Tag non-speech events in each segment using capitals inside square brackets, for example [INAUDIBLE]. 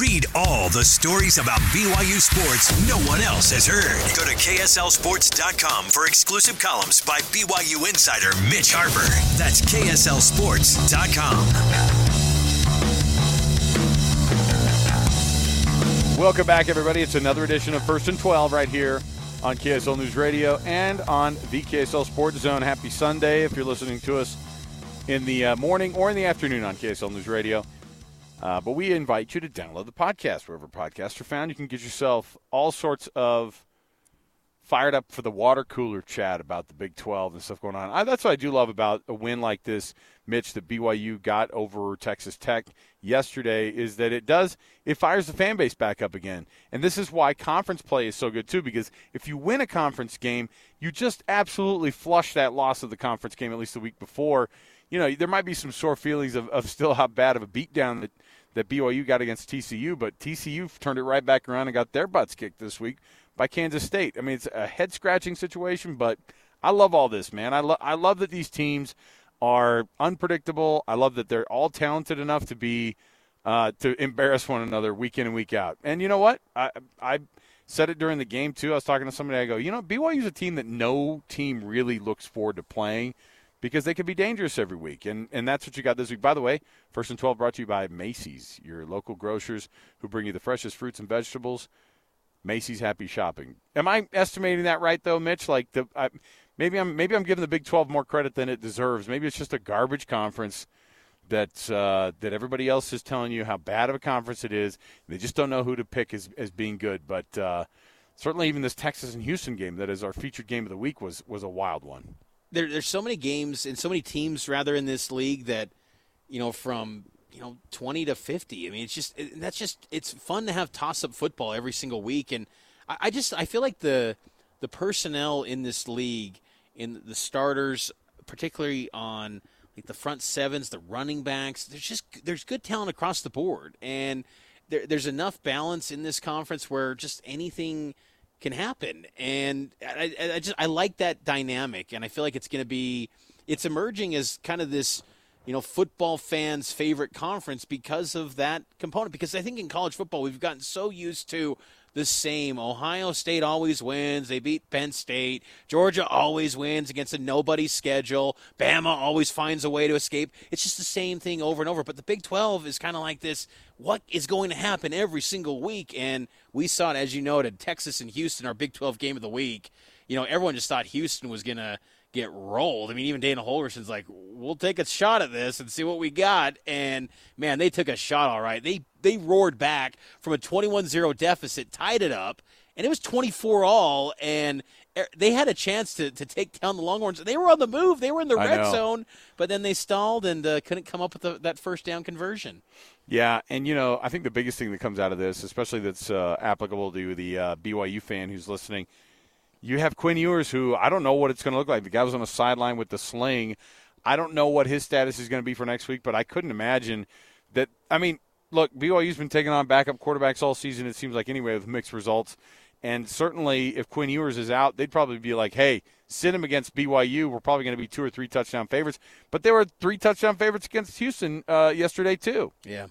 Read all the stories about BYU sports no one else has heard. Go to KSLSports.com for exclusive columns by BYU insider Mitch Harper. That's KSLSports.com. Welcome back, everybody. It's another edition of First and 12 right here on KSL News Radio and on the KSL Sports Zone. Happy Sunday if you're listening to us in the uh, morning or in the afternoon on KSL News Radio. Uh, but we invite you to download the podcast wherever podcasts are found. You can get yourself all sorts of fired up for the water cooler chat about the Big 12 and stuff going on. I, that's what I do love about a win like this, Mitch, that BYU got over Texas Tech yesterday is that it does it fires the fan base back up again. And this is why conference play is so good too because if you win a conference game, you just absolutely flush that loss of the conference game at least the week before. You know, there might be some sore feelings of, of still how bad of a beatdown that that BYU got against TCU, but TCU turned it right back around and got their butts kicked this week by Kansas State. I mean, it's a head scratching situation, but I love all this, man. I, lo- I love that these teams are unpredictable. I love that they're all talented enough to be uh, to embarrass one another week in and week out. And you know what? I I said it during the game too. I was talking to somebody. I go, you know, BYU is a team that no team really looks forward to playing because they can be dangerous every week. And and that's what you got this week. By the way, first and twelve brought to you by Macey's, your local grocers who bring you the freshest fruits and vegetables. Macey's Happy Shopping. Am I estimating that right though, Mitch? Like the I, maybe I'm maybe I'm giving the Big 12 more credit than it deserves. Maybe it's just a garbage conference that uh, that everybody else is telling you how bad of a conference it is. They just don't know who to pick as, as being good. But uh, certainly, even this Texas and Houston game that is our featured game of the week was was a wild one. There, there's so many games and so many teams rather in this league that you know from you know 20 to 50. I mean, it's just it, that's just it's fun to have toss up football every single week, and I, I just I feel like the the personnel in this league, in the starters, particularly on like the front sevens, the running backs. There's just there's good talent across the board, and there, there's enough balance in this conference where just anything can happen. And I, I just I like that dynamic, and I feel like it's going to be it's emerging as kind of this you know football fans' favorite conference because of that component. Because I think in college football we've gotten so used to the same. Ohio State always wins. They beat Penn State. Georgia always wins against a nobody schedule. Bama always finds a way to escape. It's just the same thing over and over. But the Big 12 is kind of like this what is going to happen every single week? And we saw it, as you noted, Texas and Houston, our Big 12 game of the week. You know, everyone just thought Houston was going to get rolled. I mean, even Dana Holgorsen's like, we'll take a shot at this and see what we got. And man, they took a shot all right. They they roared back from a 21-0 deficit, tied it up, and it was 24 all. And they had a chance to, to take down the Longhorns. They were on the move. They were in the red zone, but then they stalled and uh, couldn't come up with the, that first down conversion. Yeah, and you know, I think the biggest thing that comes out of this, especially that's uh, applicable to the uh, BYU fan who's listening – you have Quinn Ewers, who I don't know what it's going to look like. The guy was on the sideline with the sling. I don't know what his status is going to be for next week, but I couldn't imagine that. I mean, look, BYU's been taking on backup quarterbacks all season, it seems like, anyway, with mixed results. And certainly, if Quinn Ewers is out, they'd probably be like, hey, sit him against BYU. We're probably going to be two or three touchdown favorites. But they were three touchdown favorites against Houston uh, yesterday, too. Yeah.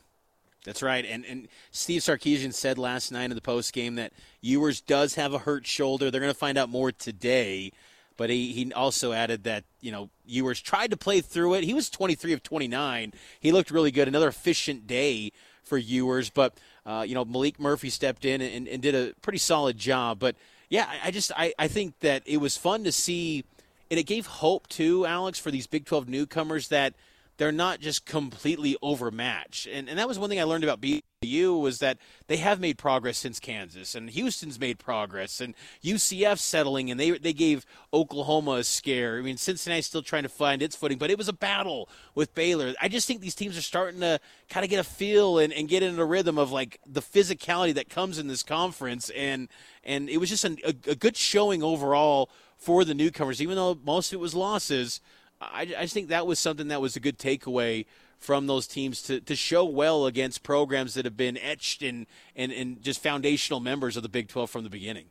That's right. And and Steve Sarkisian said last night in the post game that Ewers does have a hurt shoulder. They're going to find out more today. But he, he also added that, you know, Ewers tried to play through it. He was 23 of 29. He looked really good. Another efficient day for Ewers. But, uh, you know, Maalik Murphy stepped in and, and did a pretty solid job. But, yeah, I just I, I think that it was fun to see. And it gave hope, too, Alex, for these Big 12 newcomers that – they're not just completely overmatched. And, and that was one thing I learned about BYU was that they have made progress since Kansas, and Houston's made progress, and UCF settling, and they they gave Oklahoma a scare. I mean, Cincinnati's still trying to find its footing, but it was a battle with Baylor. I just think these teams are starting to kind of get a feel and, and get into a rhythm of like the physicality that comes in this conference, and and it was just an, a, a good showing overall for the newcomers, even though most of it was losses. I, I just think that was something that was a good takeaway from those teams to, to show well against programs that have been etched and, and, and just foundational members of the Big 12 from the beginning.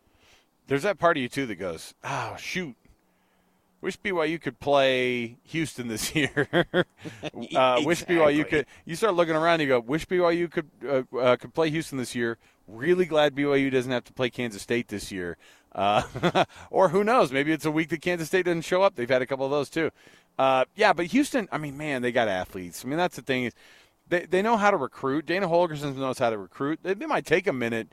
There's that part of you, too, that goes, oh, shoot. Wish BYU could play Houston this [LAUGHS] year. [LAUGHS] uh, exactly. Wish BYU could. You start looking around, you go, wish BYU could uh, uh, could play Houston this year. Really glad BYU doesn't have to play Kansas State this year. Uh, [LAUGHS] or who knows? Maybe it's a week that Kansas State doesn't show up. They've had a couple of those too. Uh, yeah, but Houston. I mean, man, they got athletes. I mean, that's the thing is they they know how to recruit. Dana Holgorsen knows how to recruit. They, might take a minute,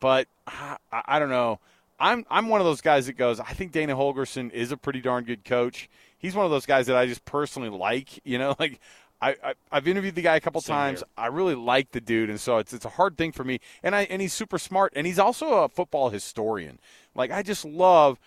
but I, I don't know. I'm I'm one of those guys that goes. I think Dana Holgorsen is a pretty darn good coach. He's one of those guys that I just personally like. You know, [LAUGHS] like I, I have interviewed the guy a couple Same times. here. I really like the dude, and so it's it's a hard thing for me. And I and he's super smart, and he's also a football historian. Like I just love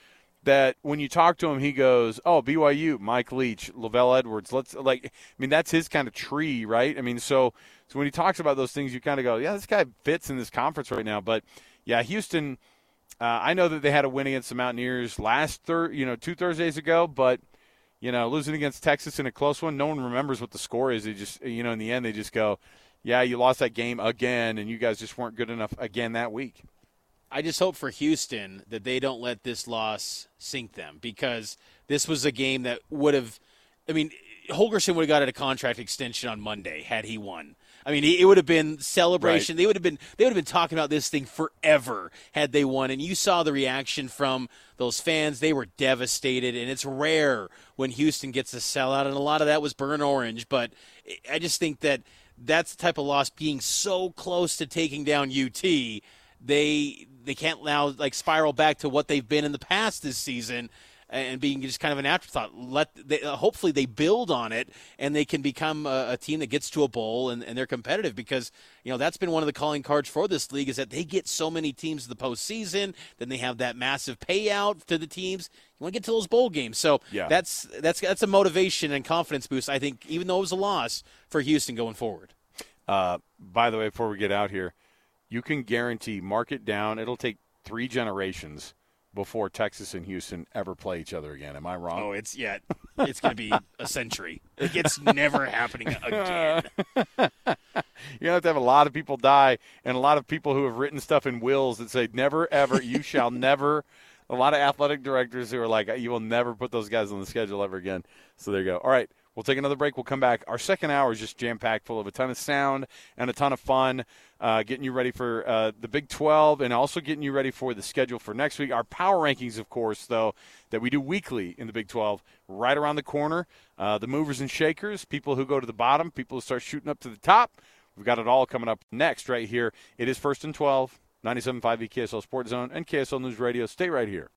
that when you talk to him, he goes, "Oh, BYU, Mike Leach, LaVell Edwards." Let's like, I mean, that's his kind of tree, right? I mean, so so when he talks about those things, you kind of go, "Yeah, this guy fits in this conference right now." But yeah, Houston. Uh, I know that they had a win against the Mountaineers last thir- you know, two Thursdays ago, but you know, losing against Texas in a close one, no one remembers what the score is. They just, you know, in the end, they just go, "Yeah, you lost that game again, and you guys just weren't good enough again that week." I just hope for Houston that they don't let this loss sink them because this was a game that would have. I mean, Holgorsen would have got a contract extension on Monday had he won. I mean, it would have been celebration. They would have been they would have been talking about this thing forever had they won. And you saw the reaction from those fans; they were devastated. And it's rare when Houston gets a sellout, and a lot of that was burnt orange. But I just think that that's the type of loss being so close to taking down UT they they can't now like spiral back to what they've been in the past this season and being just kind of an afterthought. Let they, uh, hopefully they build on it and they can become a, a team that gets to a bowl and, and they're competitive because you know that's been one of the calling cards for this league is that they get so many teams to the postseason, then they have that massive payout to the teams. You want to get to those bowl games, so Yeah. that's that's that's a motivation and confidence boost. I think even though it was a loss for Houston going forward. Uh, by the way, before we get out here, you can guarantee mark it down. It'll take three generations before Texas and Houston ever play each other again. Am I wrong? Oh, it's yeah, it's going to be a century. Like, it's never happening [LAUGHS] again. You're gonna have to have a lot of people die, and a lot of people who have written stuff in wills that say "never ever," "you shall [LAUGHS] never." A lot of athletic directors who are like, "You will never put those guys on the schedule ever again." So there you go. All right, we'll take another break. We'll come back. Our second hour is just jam packed, full of a ton of sound and a ton of fun, uh, getting you ready for uh, the Big 12, and also getting you ready for the schedule for next week. Our power rankings, of course, though, that we do weekly in the Big 12, right around the corner. Uh, the movers and shakers, people who go to the bottom, people who start shooting up to the top. We've got it all coming up next right here. It is first and 12, 97.5 KSL Sports Zone and KSL News Radio. Stay right here.